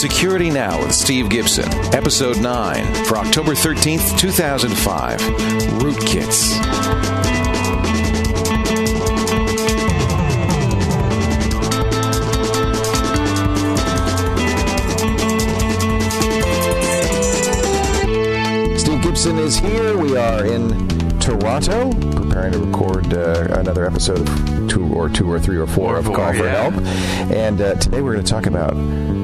Security Now with Steve Gibson, Episode 9 for October 13th, 2005. Rootkits. Steve Gibson is here. We are in Toronto, preparing to record uh, another episode of two or two or three or four of four, Call for yeah. Help. And uh, today we're going to talk about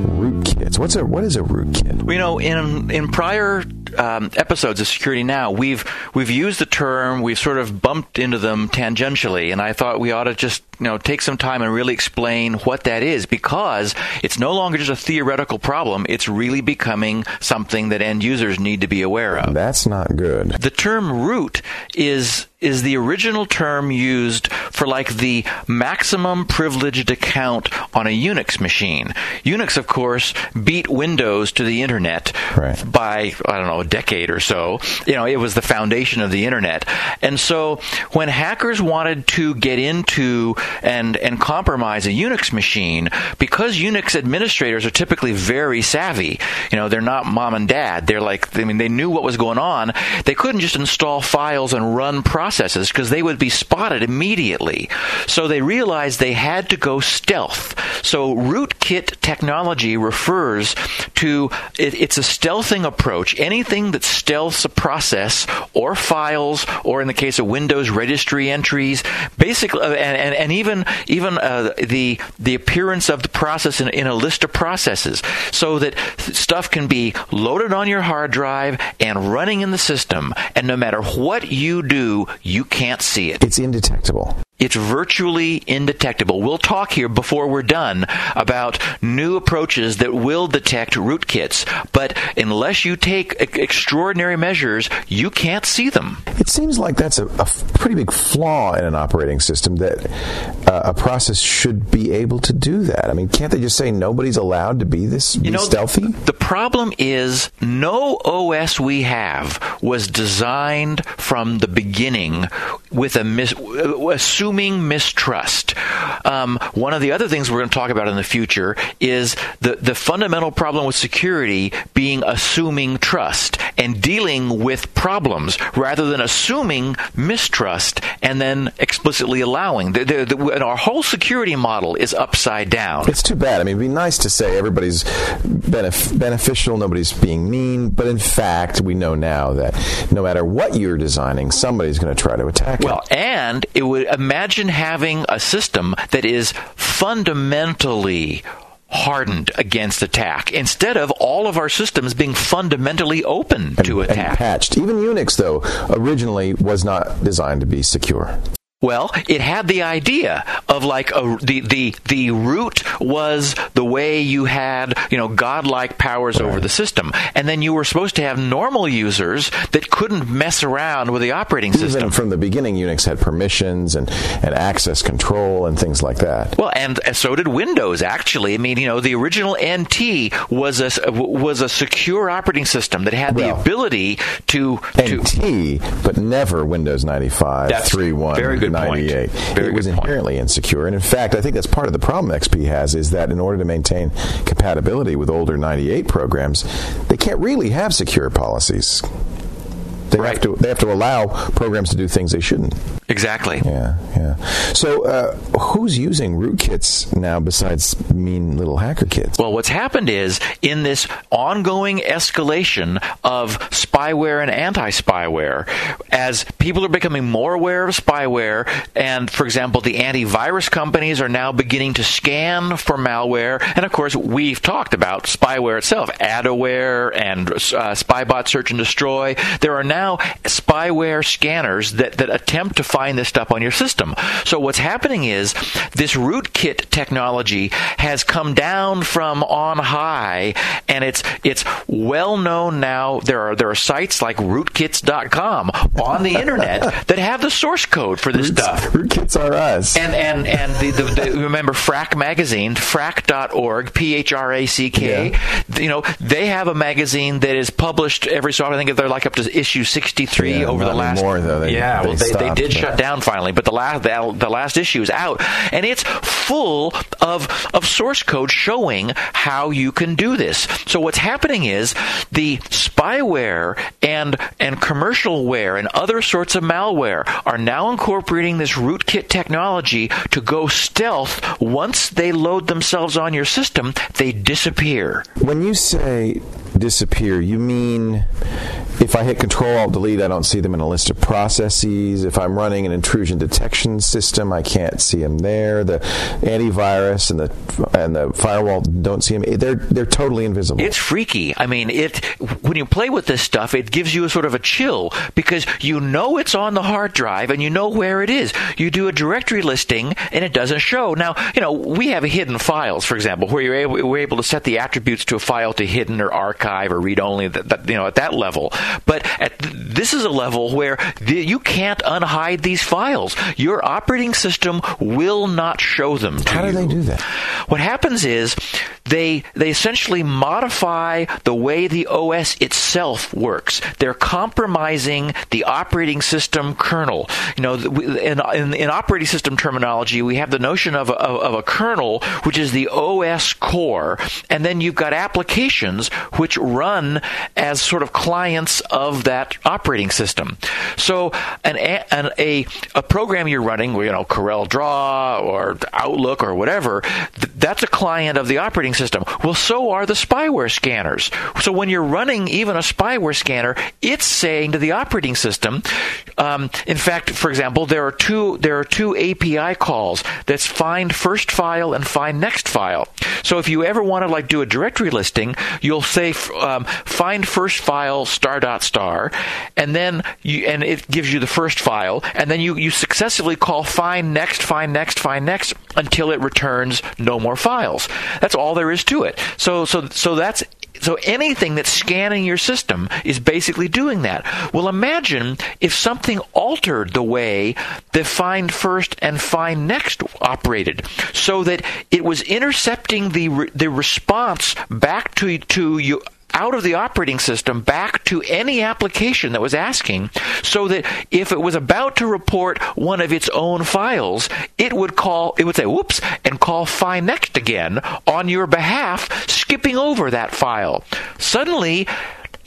rootkits. What's a what is a rootkit? Well, you know, in in prior um, episodes of Security Now, we've we've used the term, we've sort of bumped into them tangentially, and I thought we ought to just you know take some time and really explain what that is because it's no longer just a theoretical problem; it's really becoming something that end users need to be aware of. That's not good. The term root is is the original term used for like the maximum privileged account on a Unix machine. Unix, of course, beat Windows to the internet Right. by I don't know a decade or so. You know, it was the foundation of the internet, and so when hackers wanted to get into and and compromise a Unix machine, because Unix administrators are typically very savvy. You know, they're not mom and dad. They're like I mean, they knew what was going on. They couldn't just install files and run processes because they would be spotted immediately. So they realized they had to go stealth. So rootkit technology refers to it, it's a stealthing approach. Anything that stealths a process or files, or in the case of Windows, registry entries, basically, uh, and, and, and even even uh, the the appearance of the process in, in a list of processes, so that stuff can be loaded on your hard drive and running in the system, and no matter what you do, you can't see it. It's indetectable. It's virtually indetectable. We'll talk here before we're done about new approaches that will detect rootkits, but unless you take e- extraordinary measures, you can't see them. It seems like that's a pretty big flaw in an operating system that uh, a process should be able to do that. I mean, can't they just say nobody's allowed to be this be You know, stealthy? The problem is no OS we have was designed from the beginning with a mis- assuming mistrust. Um, one of the other things we're going to talk about in the future is the, the fundamental problem with security being assuming trust and dealing with problems rather than assuming mistrust and then explicitly allowing. The, the, the, our whole security model is upside down. It's too bad. I mean, it'd be nice to say everybody's benef- beneficial, nobody's being mean, but in fact, we know now that no matter what you're designing, somebody's going to try to attack Well, it. and it would imagine having a system that is fundamentally hardened against attack instead of all of our systems being fundamentally open to and attack. patched. Even Unix, though, originally was not designed to be secure. Well, it had the idea of like a, the the the root was the way you had you know godlike powers over the system, and then you were supposed to have normal users that couldn't mess around with the operating system. Even from the beginning, Unix had permissions and, and access control and things like that. Well, and so did Windows. Actually, I mean, you know, the original NT was a was a secure operating system that had Well, the ability to to. NT, but never Windows 95, 3.1, very good point. 98. Very it was good point. inherently insecure. And in fact, I think that's part of the problem XP has is that in order to maintain compatibility with older 98 programs, they can't really have secure policies. They Right. have to they have to allow programs to do things they shouldn't. Exactly. Yeah, yeah. So, uh, who's using rootkits now besides mean little hacker kids? Well, what's happened is in this ongoing escalation of spyware and anti spyware, as people are becoming more aware of spyware, and for example, the antivirus companies are now beginning to scan for malware. And of course, we've talked about spyware itself, Adaware and uh, Spybot Search and Destroy. There are now spyware scanners that, that attempt to find this stuff on your system. So what's happening is this rootkit technology has come down from on high and it's it's well known now there are there are sites like rootkits.com on the internet internet that have the source code for this Roots, stuff. Rootkits are us. And and and the, the, the remember Phrack magazine, phrack.org, P H R A C K. You know, they have a magazine that is published every so often. I think they're like up to issue 63 Yeah, over the last anymore, though. They- Yeah, they well they, they did but- shut down finally, but the last the, the last issue is out and it's full of of source code showing how you can do this. So what's happening is the spyware and and commercialware and other sorts of malware are now incorporating this rootkit technology to go stealth. Once they load themselves on your system, they disappear. When you say disappear, you mean if I hit Control Alt Delete, I don't see them in a list of processes. If I'm running an intrusion detection system, I can't see them there. The antivirus and the and the firewall don't see them. They're they're totally invisible. It's freaky. I mean, it when you play with this stuff, it gives you a sort of a chill because you know it's on the hard drive and you know where it is. You do a directory listing and it doesn't show. Now, you know, we have hidden files, for example, where you're able, we're able to set the attributes to a file to hidden or archive or read only. That, that, you know, at that level. But at th- this is a level where the, you can't unhide these files. Your operating system will not show them. To How do you. they do that? What happens is they they essentially modify the way the OS itself works. They're compromising the operating system kernel. You know, in, in, in operating system terminology, we have the notion of a, of a kernel, which is the OS core, and then you've got applications which run as sort of clients of that operating system. So an, an a a program you're running, you know, Corel Draw or Outlook or whatever, that's a client of the operating system. Well, so are the spyware scanners. So when you're running even a spyware scanner, it's saying to the operating system. Um, in fact, for example, there are two there are two API calls. That's find first file and find next file. So if you ever want to like do a directory listing, you'll say um, find first file star dot star, and then you and it gives you the first file, and then you you successively call find next, find next, find next until it returns no more files. That's all there is to it. So so so that's so anything that's scanning your system is basically doing that. Well, imagine if something altered the way the find first and find next operated, so that it was intercepting the re- the response back to to you out of the operating system back to any application that was asking so that if it was about to report one of its own files, it would call, it would say, whoops, and call find next again on your behalf, skipping over that file. Suddenly,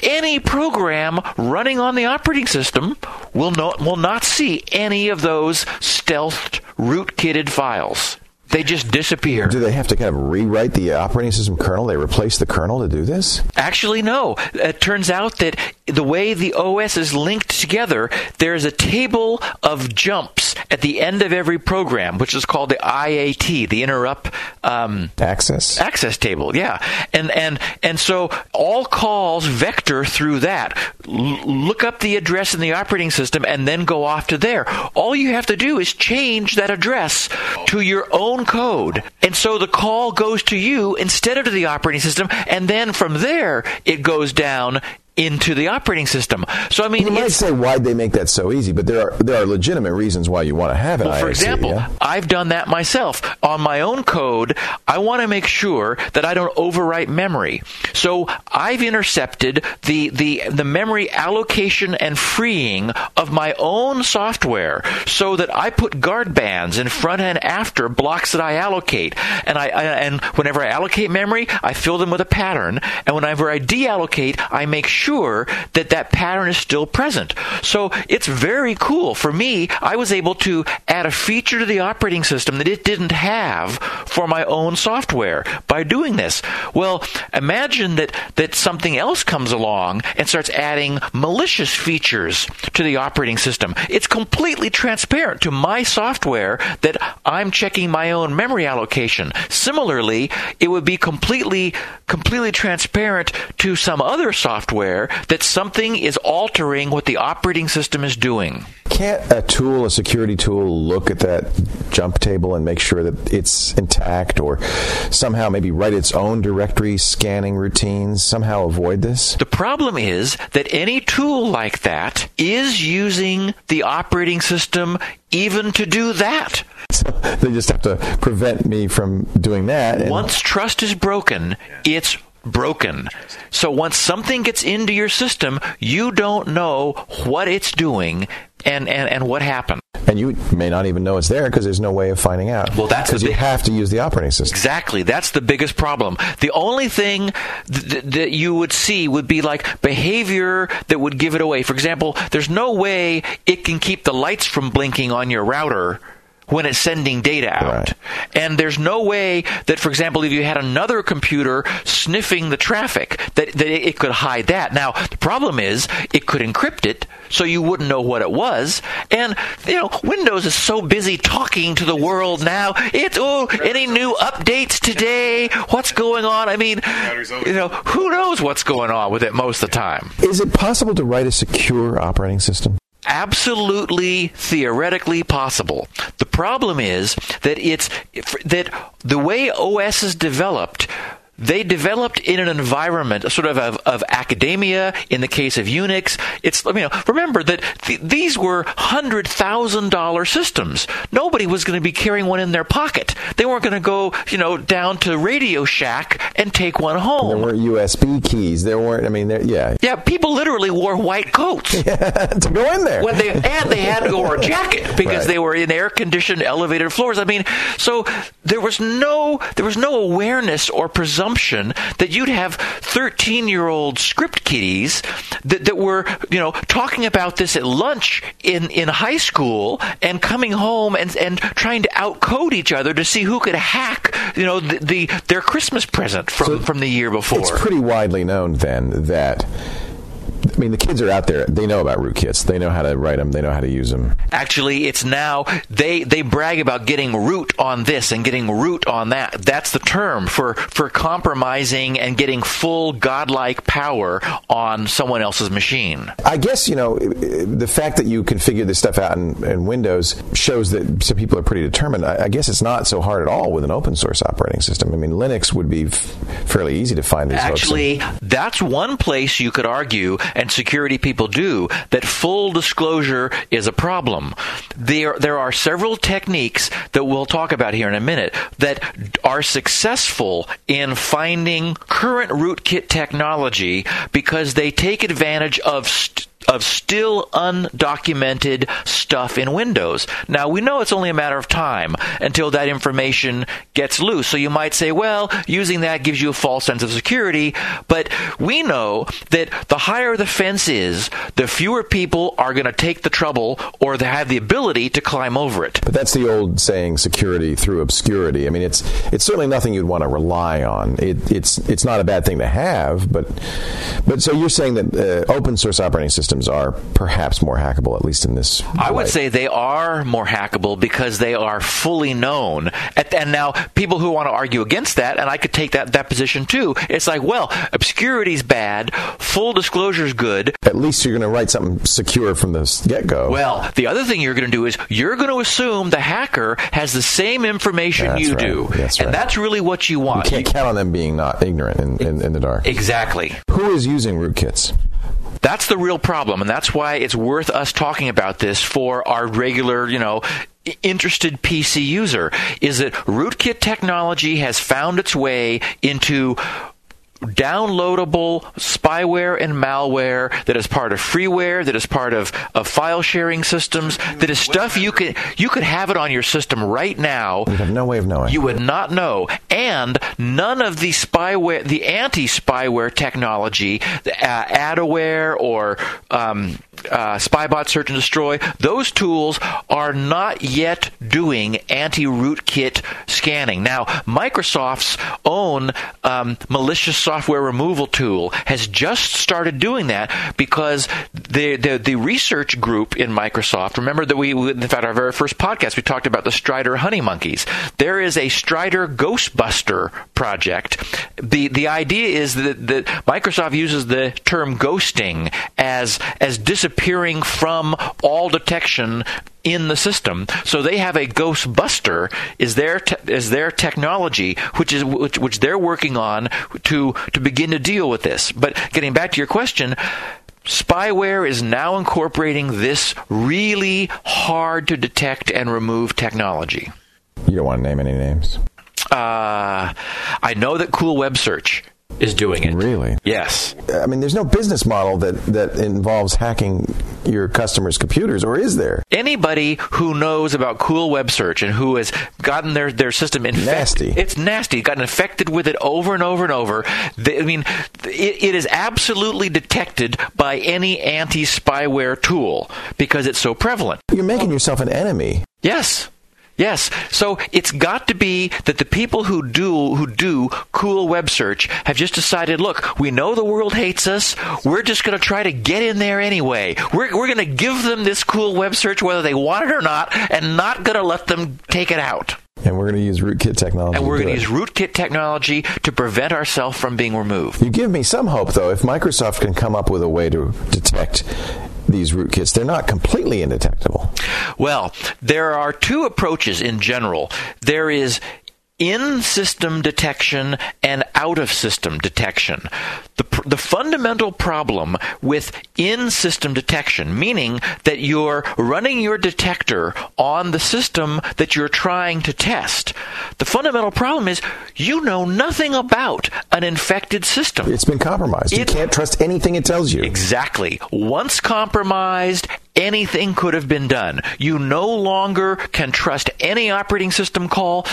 any program running on the operating system will not, will not see any of those stealthed, rootkitted files. They just disappear. Do they have to kind of rewrite the operating system kernel? They replace the kernel to do this? Actually, no. It turns out that the way the OS is linked together, there's a table of jumps at the end of every program, which is called the IAT, the interrupt um, Access? access table. Yeah, and and and so all calls vector through that. L- look up the address in the operating system and then go off to there. All you have to do is change that address to your own code, and so the call goes to you instead of to the operating system, and then from there it goes down into the operating system. So I mean, You might say why'd they make that so easy, but there are there are legitimate reasons why you want to have an Well, for example, yeah? I've done that myself. On my own code, I want to make sure that I don't overwrite memory. So I've intercepted the, the, the memory allocation and freeing of my own software so that I put guard bands in front and after blocks that I allocate. And I, I and whenever I allocate memory, I fill them with a pattern. And whenever I deallocate, I make sure that that pattern is still present. So it's very cool. For me, I was able to add a feature to the operating system that it didn't have for my own software by doing this. Well, imagine that, that something else comes along and starts adding malicious features to the operating system. It's completely transparent to my software that I'm checking my own memory allocation. Similarly, it would be completely, completely transparent to some other software that something is altering what the operating system is doing. Can't a tool, a security tool, look at that jump table and make sure that it's intact, or somehow maybe write its own directory scanning routines? Somehow avoid this? The problem is that any tool like that is using the operating system even to do that. So they just have to prevent me from doing that. Once trust is broken, it's broken. So once something gets into your system, you don't know what it's doing and, and, and what happened. And you may not even know it's there because there's no way of finding out. Well, that's because you have to use the operating system. Exactly. That's the biggest problem. The only thing th- that you would see would be like behavior that would give it away. For example, there's no way it can keep the lights from blinking on your router when it's sending data out. Right. And there's no way that, for example, if you had another computer sniffing the traffic, that, that it could hide that. Now, the problem is it could encrypt it so you wouldn't know what it was. And, you know, Windows is so busy talking to the world now. It's, oh, any new updates today? What's going on? I mean, you know, who knows what's going on with it most of the time? Is it possible to write a secure operating system? Absolutely theoretically possible. The problem is that it's that the way OS is developed they developed in an environment sort of, of of, academia in the case of unix. It's you know remember that th- these were hundred thousand dollar systems. Nobody was going to be carrying one in their pocket. They weren't going to go you know down to radio shack and take one home. There weren't usb keys. There weren't i mean yeah. Yeah people literally wore white coats. To go in there. When they and they had to go wear a jacket because right. they were in air conditioned elevated floors. I mean so there was no there was no awareness or presumption assumption that you'd have 13 year old script kiddies that, that were, you know, talking about this at lunch in, in high school and coming home and, and trying to outcode each other to see who could hack, you know, the, the their Christmas present from, so from the year before. It's pretty widely known then that I mean, the kids are out there. They know about rootkits. They know how to write them. They know how to use them. Actually, it's now they they brag about getting root on this and getting root on that. That's the term for for compromising and getting full godlike power on someone else's machine. I guess you know the fact that you can figure this stuff out in, in Windows shows that some people are pretty determined. I, I, guess it's not so hard at all with an open source operating system. I mean, Linux would be f- fairly easy to find these. Actually, that's one place you could argue and security people do that full disclosure is a problem. There, there are several techniques that we'll talk about here in a minute that are successful in finding current rootkit technology because they take advantage of st- of still undocumented stuff in Windows. Now, we know it's only a matter of time until that information gets loose. So you might say, well, using that gives you a false sense of security. But we know that the higher the fence is, the fewer people are going to take the trouble or they have the ability to climb over it. But that's the old saying, security through obscurity. I mean, it's it's certainly nothing you'd want to rely on. It, it's it's not a bad thing to have, but but so you're saying that uh, open source operating systems systems are perhaps more hackable, at least in this. I would say they are more hackable because they are fully known. And now, people who want to argue against that, and I could take that, that position too, it's like, well, obscurity's bad, full disclosure is good. At least you're going to write something secure from the get go. Well, the other thing you're going to do is you're going to assume the hacker has the same information that's you right. do. That's and right. that's really what you want. You can't count on them being not ignorant in, in, in the dark. Exactly. Who is using rootkits? That's the real problem, and that's why it's worth us talking about this for our regular, you know, interested PC user. Is that rootkit technology has found its way into downloadable spyware and malware that is part of freeware, that is part of, of file sharing systems, that is stuff you could you could have it on your system right now. You have no way of knowing. You would not know, and none of the spyware, the anti-spyware technology, the uh, adware or um, uh, Spybot Search and Destroy, those tools are not yet doing anti rootkit scanning. Now, Microsoft's own um, malicious software removal tool has just started doing that because the, the, the research group in Microsoft, remember that we, in fact, our very first podcast, we talked about the Strider honey monkeys. There is a Strider Ghostbuster project. The, the idea is that, that Microsoft uses the term ghosting as, as disappearing from all detection in the system. So they have a Ghostbuster is their te- is their technology, which is which, which they're working on to to begin to deal with this. But getting back to your question. Spyware is now incorporating this really hard to detect and remove technology. You don't want to name any names. Uh, I know that Cool Web Search is doing it. Really? Yes. I mean, there's no business model that, that involves hacking your customers' computers, or is there? Anybody who knows about Cool Web Search and who has gotten their, their system infected, Nasty. it's nasty, gotten infected with it over and over and over. They, I mean, it, it is absolutely detected by any anti spyware tool because it's so prevalent. You're making yourself an enemy. Yes. Yes. So it's got to be that the people who do who do cool web search have just decided, look, we know the world hates us. We're just going to try to get in there anyway. We're we're going to give them this cool web search whether they want it or not and not going to let them take it out. And we're going to use rootkit technology. And we're going to use rootkit technology to prevent ourselves from being removed. You give me some hope, though. If Microsoft can come up with a way to detect these rootkits, they're not completely indetectable. Well, there are two approaches in general. There is in system detection and out of system detection. The, pr- the fundamental problem with in system detection, meaning that you're running your detector on the system that you're trying to test, the fundamental problem is you know nothing about an infected system. It's been compromised. you can't trust anything it tells you. Exactly. Once compromised, anything could have been done. You no longer can trust any operating system call.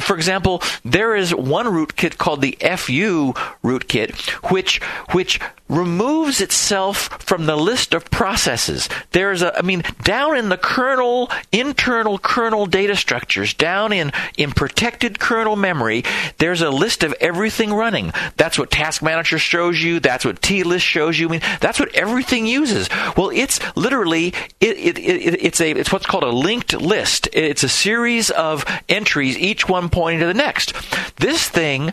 For example, there is one rootkit called the FU rootkit, which which removes itself from the list of processes. There's a, I mean, down in the kernel, internal kernel data structures, down in in protected kernel memory, there's a list of everything running. That's what Task Manager shows you. That's what T-List shows you. I mean, that's what everything uses. Well, it's literally it, it, it, it's a it's what's called a linked list. It's a series of entries, each one pointing to the next. This thing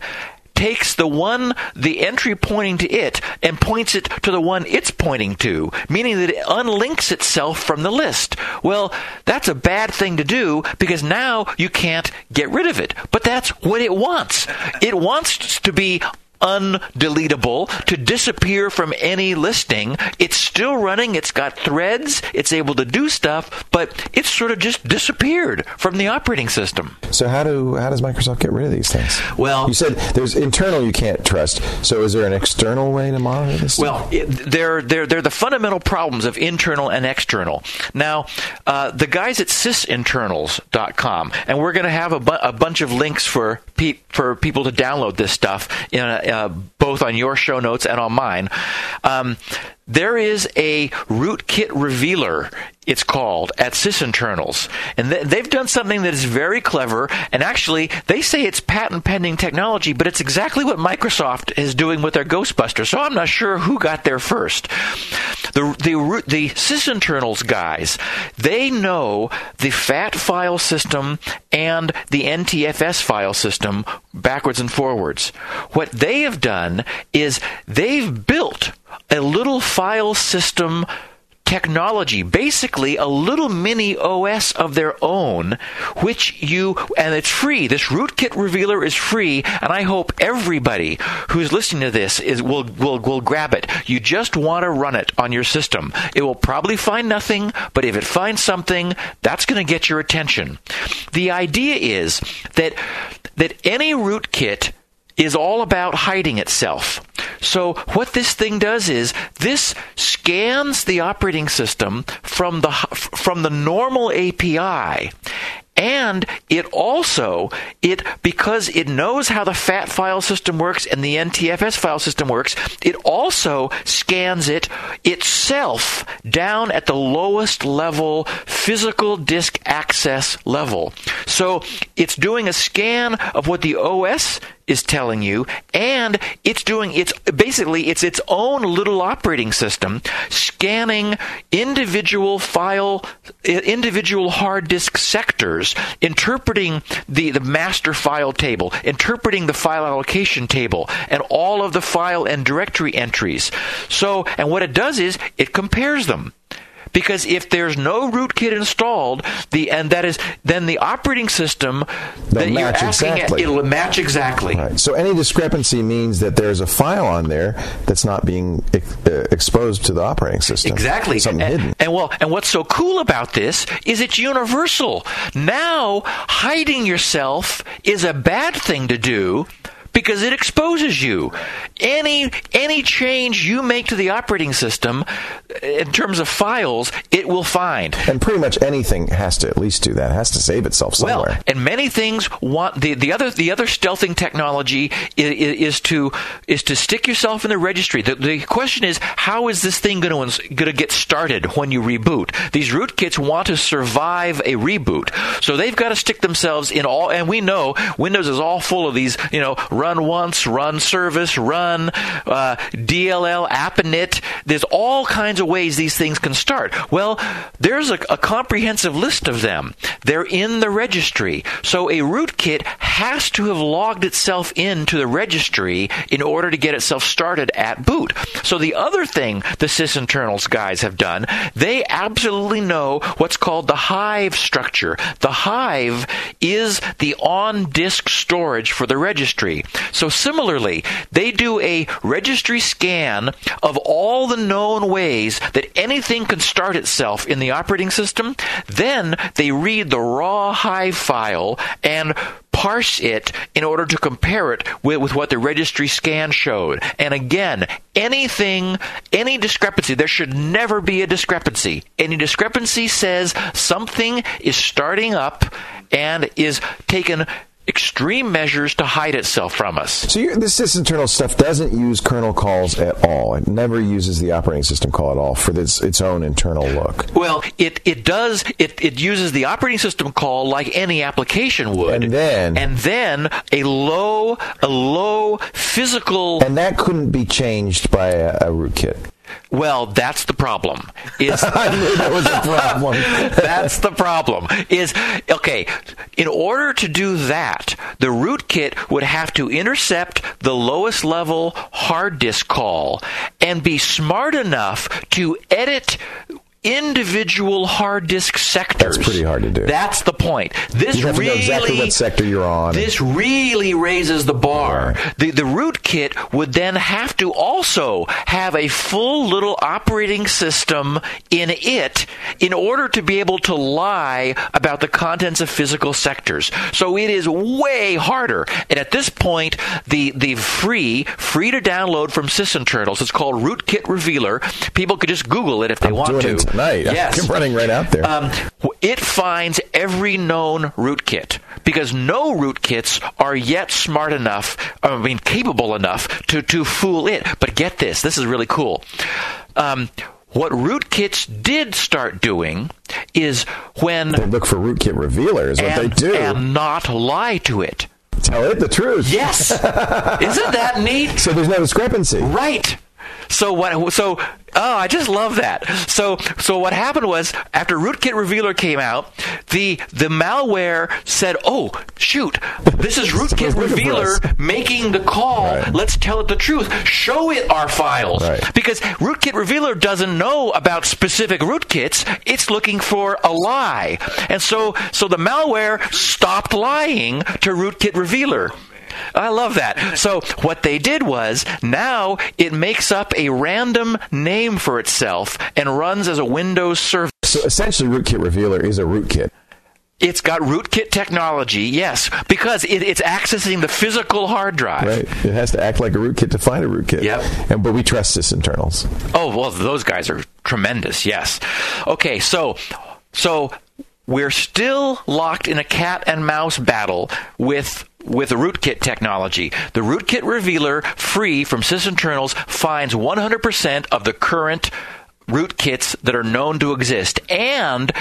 takes the one the entry pointing to it and points it to the one it's pointing to meaning that it unlinks itself from the list. Well that's a bad thing to do because now you can't get rid of it. But that's what it wants. It wants to be undeletable to disappear from any listing. It's still running, it's got threads, it's able to do stuff, but it's sort of just disappeared from the operating system. So how do how does Microsoft get rid of these things? Well- you said there's internal you can't trust. So is there an external way to monitor this? Well, it, they're, they're, they're the fundamental problems of internal and external. Now, uh, the guys at sysinternals.com, and we're going to have a, bu- a bunch of links for pe- for people to download this stuff, in, uh, both on your show notes and on mine. Um, there is a rootkit revealer it's called at sysinternals and th- they've done something that is very clever and actually they say it's patent pending technology but it's exactly what microsoft is doing with their ghostbuster so i'm not sure who got there first. The the the sysinternals guys they know the fat file system and the ntfs file system backwards and forwards. What they have done is they've built a little file system technology, basically a little mini OS of their own, which you, and it's free. This rootkit revealer is free, and I hope everybody who's listening to this is, will, will, will grab it. You just want to run it on your system. It will probably find nothing, but if it finds something, that's going to get your attention. The idea is that, that any rootkit is all about hiding itself. So what this thing does is this scans the operating system from the from the normal API and it also it because it knows how the fat file system works and the NTFS file system works it also scans it itself down at the lowest level physical disk access level. So it's doing a scan of what the OS is telling you and it's doing it's basically it's its own little operating system scanning individual file individual hard disk sectors interpreting the the master file table interpreting the file allocation table and all of the file and directory entries. So and what it does is it compares them because if there's no rootkit installed, the and that is then the operating system They'll that you're asking exactly. it, it'll match exactly. Right. So any discrepancy means that there's a file on there that's not being ex- uh, exposed to the operating system. Exactly. Something and, hidden. And well, and what's so cool about this is it's universal. Now, hiding yourself is a bad thing to do because it exposes you. Any any change you make to the operating system uh, in terms of files, it will find. And pretty much anything has to at least do that. It has to save itself somewhere. Well, and many things want the, the other the other stealthing technology is, is to is to stick yourself in the registry. The, the question is how is this thing going to going to get started when you reboot? These rootkits want to survive a reboot, so they've got to stick themselves in all. And we know Windows is all full of these. You know, run once, run service, run uh, DLL, app init. There's all kinds of ways these things can start. Well, there's a, a comprehensive list of them. They're in the registry. So a rootkit has to have logged itself into the registry in order to get itself started at boot. So the other thing the sysinternals guys have done, they absolutely know what's called the hive structure. The hive is the on disk storage for the registry. So similarly, they do a registry scan of all the known ways that anything can start itself in the operating system. Then they read the raw hive file and parse it in order to compare it with, with, what the registry scan showed. And again, anything, any discrepancy, there should never be a discrepancy. Any discrepancy says something is starting up and is taken extreme measures to hide itself from us. So this sysinternal stuff doesn't use kernel calls at all. It never uses the operating system call at all for this, its own internal look. Well, it, it does it, it uses the operating system call like any application would. And then and then a low a low physical and that couldn't be changed by a, a rootkit. Well, that's the problem. Is I knew that was a problem. that's the problem. Is okay. In order to do that, the rootkit would have to intercept the lowest level hard disk call and be smart enough to edit individual hard disk sectors. That's pretty hard to do. That's the point. This You have to know really exactly what sector you're on. This really raises the bar. The the rootkit would then have to also have a full little operating system in it in order to be able to lie about the contents of physical sectors. So it is way harder. And at this point, the the free free to download from sysinternals. It's called Rootkit Revealer. People could just Google it if they I'm want to. Tonight. Yes. I'm running right out there. Um, it finds every known rootkit because no rootkits are yet smart enough, I mean, capable enough to, to fool it. But get this, this is really cool. Um, what rootkits did start doing is when they look for rootkit revealer is what they do. and not lie to it. Tell it the truth. Yes, isn't that neat? So there's no discrepancy. Right. So what? So oh, I just love that. So so what happened was after Rootkit Revealer came out, the the malware said, "Oh shoot, this is Rootkit It's looking for Revealer making the call. Right. Let's tell it the truth. Show it our files Right. because Rootkit Revealer doesn't know about specific rootkits. It's looking for a lie, and so so the malware stopped lying to Rootkit Revealer. I love that. So what they did was now it makes up a random name for itself and runs as a Windows service. So essentially, rootkit revealer is a rootkit. It's got rootkit technology, yes, because it, it's accessing the physical hard drive. Right. It has to act like a rootkit to find a rootkit. Yep. And but we trust sysinternals. Oh well, those guys are tremendous. Yes. Okay, so so we're still locked in a cat and mouse battle with with the rootkit technology. The rootkit revealer, free from sysinternals, finds 100% of the current rootkits that are known to exist, and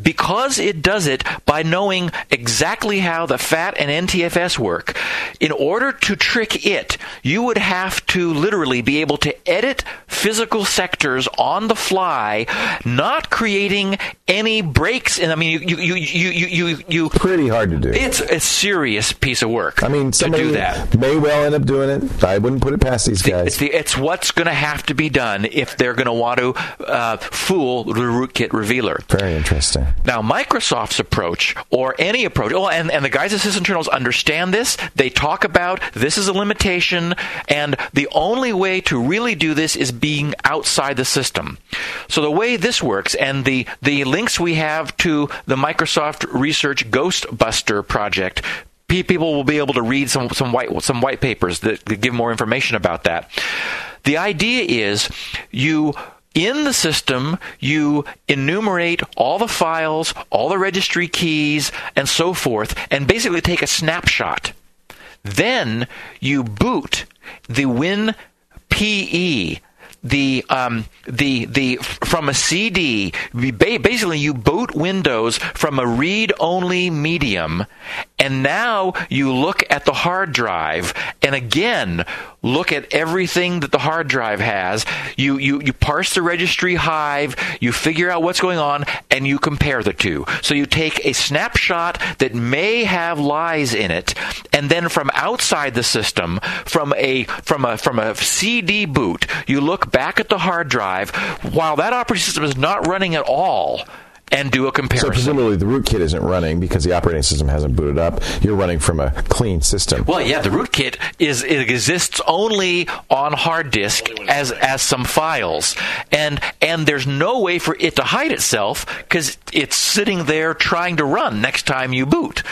because it does it by knowing exactly how the FAT and NTFS work, in order to trick it, you would have to literally be able to edit physical sectors on the fly, not creating any breaks. And I mean, you you you you you, you pretty hard to do. It's a serious piece of work. I mean, to do that may well end up doing it. I wouldn't put it past these guys. It's, the, it's what's going to have to be done if they're going to want to uh, fool the rootkit revealer. Very interesting. Now, Microsoft's approach, or any approach, well, and, and the guys at sysinternals understand this. They talk about this is a limitation, and the only way to really do this is being outside the system. So the way this works, and the, the links we have to the Microsoft Research Ghostbuster project people will be able to read some some white some white papers that give more information about that. The idea is you in the system, you enumerate all the files, all the registry keys, and so forth, and basically take a snapshot. Then you boot the WinPE the um, the the from a CD. Basically, you boot Windows from a read-only medium, and now you look at the hard drive, and again look at everything that the hard drive has. You you you parse the registry hive. You figure out what's going on, and you compare the two. So you take a snapshot that may have lies in it, and then from outside the system, from a from a from a CD boot, you look back at the hard drive while that operating system is not running at all and do a comparison. So presumably the rootkit isn't running because the operating system hasn't booted up. You're running from a clean system. Well, yeah, the rootkit is it exists only on hard disk as as some files, and and there's no way for it to hide itself because it's sitting there trying to run next time you boot.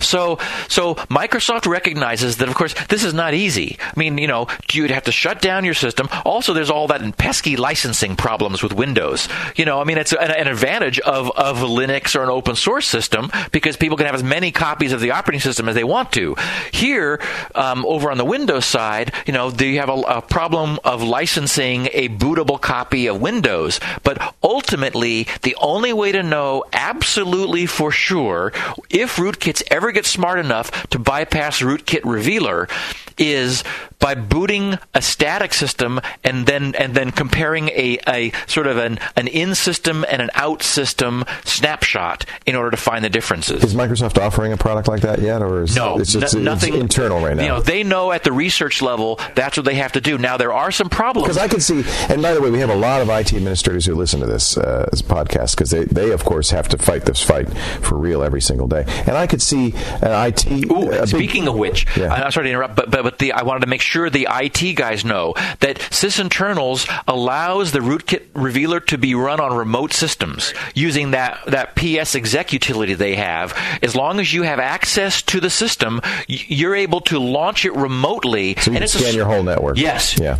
So so Microsoft recognizes that of course this is not easy. I mean, you know, you'd have to shut down your system. Also, there's all that pesky licensing problems with Windows. You know, I mean, it's an, an advantage of of, of Linux or an open source system because people can have as many copies of the operating system as they want to. Here, um, over on the Windows side, you know, you have a, a problem of licensing a bootable copy of Windows. But ultimately, the only way to know absolutely for sure if rootkits ever get smart enough to bypass rootkit revealer is by booting a static system and then and then comparing a, a sort of an, an in system and an out system snapshot in order to find the differences. Is Microsoft offering a product like that yet, or is no, it's, n- nothing it's internal right now? You know, they know at the research level that's what they have to do. Now there are some problems because I can see. And by the way, we have a lot of IT administrators who listen to this, uh, this podcast because they, they of course have to fight this fight for real every single day. And I could see an IT. Ooh, speaking big, of which, yeah. I'm sorry to interrupt, but but, but the, I wanted to make sure the IT guys know that sysinternals allows the rootkit revealer to be run on remote systems using that, that PsExec utility they have. As long as you have access to the system, you're able to launch it remotely. So you and can scan a, your whole network. Yes. Yeah.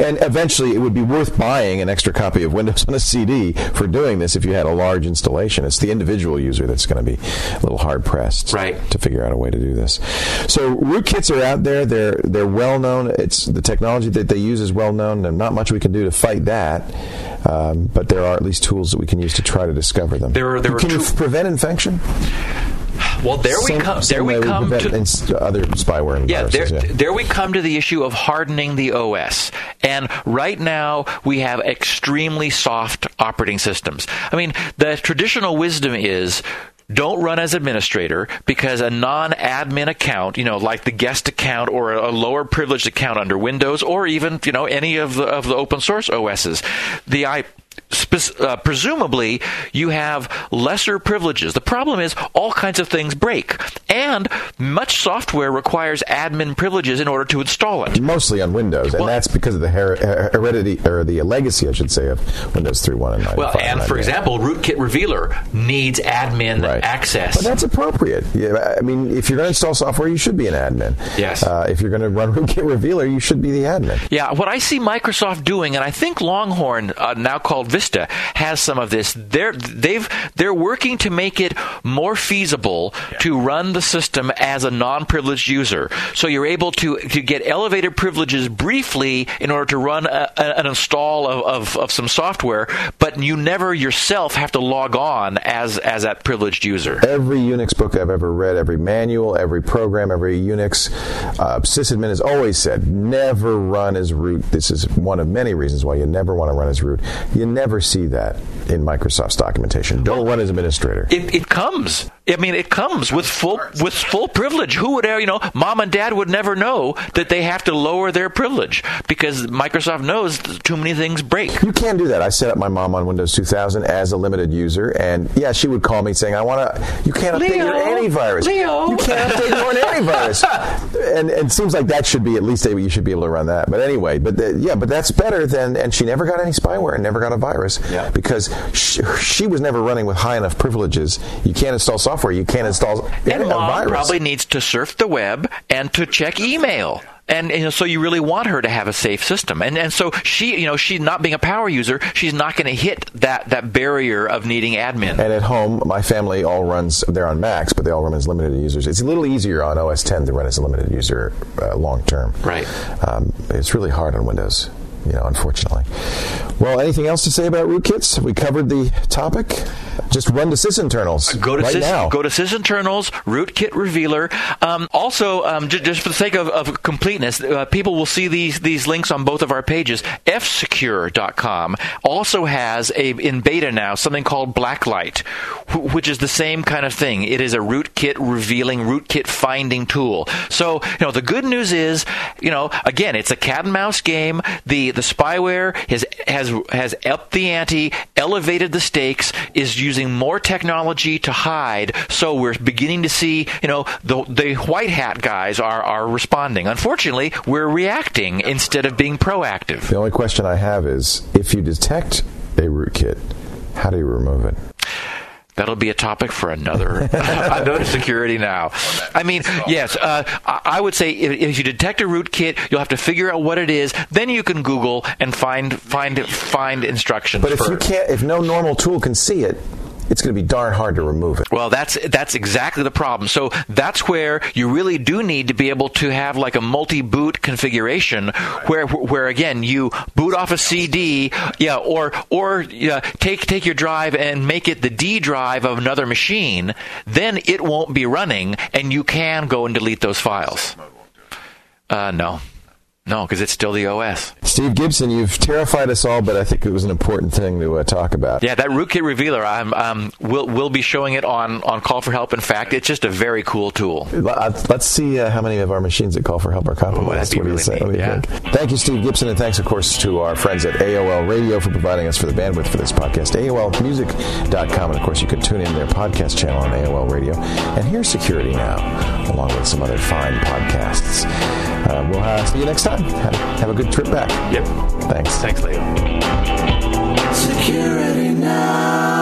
And eventually it would be worth buying an extra copy of Windows on a CD for doing this if you had a large installation. It's the individual user that's going to be a little hard pressed right. to figure out a way to do this. So rootkits are out there. They're they're well known. It's the technology that they use is well known. and not much we can do to fight that. Um, but there are at least tools that we can use to try to discover them. There, are, there can you prevent infection? Well, there same, we come. There we come to other spyware. And yeah, viruses, there, yeah, there we come to the issue of hardening the OS. And right now we have extremely soft operating systems. I mean, the traditional wisdom is don't run as administrator because a non-admin account, you know, like the guest account or a lower privileged account under Windows or even, you know, any of the of the open source OSs, the I uh, presumably you have lesser privileges. The problem is all kinds of things break, and much software requires admin privileges in order to install it. Mostly on Windows, well, and that's because of the her- heredity or the legacy, I should say, of Windows 3.1 and 9. Well, and for example, Rootkit Revealer needs admin right. access. But that's appropriate. Yeah, I mean, if you're going to install software, you should be an admin. Yes. Uh, if you're going to run Rootkit Revealer, you should be the admin. Yeah. What I see Microsoft doing, and I think Longhorn, uh, now called Vista has some of this. They're they've they're working to make it more feasible to run the system as a non-privileged user. So you're able to to get elevated privileges briefly in order to run a, a, an install of, of, of some software, but you never yourself have to log on as as that privileged user. Every Unix book I've ever read, every manual, every program, every Unix uh, sysadmin has always said never run as root. This is one of many reasons why you never want to run as root. You never see that in Microsoft's documentation. Don't well, run as administrator. It, it comes. I mean, it comes with full with full privilege. Who would ever, you know, mom and dad would never know that they have to lower their privilege because Microsoft knows too many things break. You can do that. I set up my mom on Windows 2000 as a limited user, and yeah, she would call me saying, "I want to." You can't update Leo, your antivirus. Leo. You can't update your antivirus. and, and it seems like that should be at least you should be able to run that. But anyway, but the, yeah, but that's better than. And she never got any spyware and never got a virus yeah. because she, she was never running with high enough privileges. You can't install software. You can't install and a mom virus. probably needs to surf the web and to check email. And, you know, so you really want her to have a safe system. And and so she, you know, she not being a power user, she's not going to hit that that barrier of needing admin. And at home, my family all runs. They're on Macs, but they all run as limited users. It's a little easier on OS 10 to run as a limited user uh, long term. Right. Um, it's really hard on Windows you know, unfortunately. Well, anything else to say about rootkits? We covered the topic. Just run to sysinternals. Go to right sys, now. Go to sysinternals rootkit revealer. Um, also, um, j- just for the sake of, of completeness, uh, people will see these these links on both of our pages. Fsecure.com also has a in beta now something called Blacklight, wh- which is the same kind of thing. It is a rootkit revealing, rootkit finding tool. So, you know, the good news is, you know, again, it's a cat and mouse game. The the spyware has has has upped the ante, elevated the stakes, is using more technology to hide. So we're beginning to see, you know, the the white hat guys are are responding. Unfortunately, we're reacting instead of being proactive. The only question I have is if you detect a rootkit, how do you remove it? That'll be a topic for another another security now. I mean, yes, uh, I would say if, if, you detect a rootkit, you'll have to figure out what it is. Then you can Google and find find find instructions. But if for you can't, if no normal tool can see it, it's going to be darn hard to remove it. Well, that's that's exactly the problem. So that's where you really do need to be able to have like a multi-boot configuration, where where again you boot off a CD, yeah, or or yeah, take take your drive and make it the D drive of another machine. Then it won't be running, and you can go and delete those files. Uh, no. No, because it's still the OS. Steve Gibson, you've terrified us all, but I think it was an important thing to uh, talk about. Yeah, that rootkit revealer, I'm, um, we'll, we'll be showing it on, on Call for Help. In fact, it's just a very cool tool. Let's see uh, how many of our machines that Call for Help are compromised. What really do you say? Neat, yeah. Thank you, Steve Gibson, and thanks, of course, to our friends at AOL Radio for providing us for the bandwidth for this podcast. AOLmusic.com, and of course, you can tune in their podcast channel on AOL Radio and hear Security Now, along with some other fine podcasts uh, we'll uh, see you next time. Have, a good trip back. Yep. Thanks. Thanks, Leo. Security now.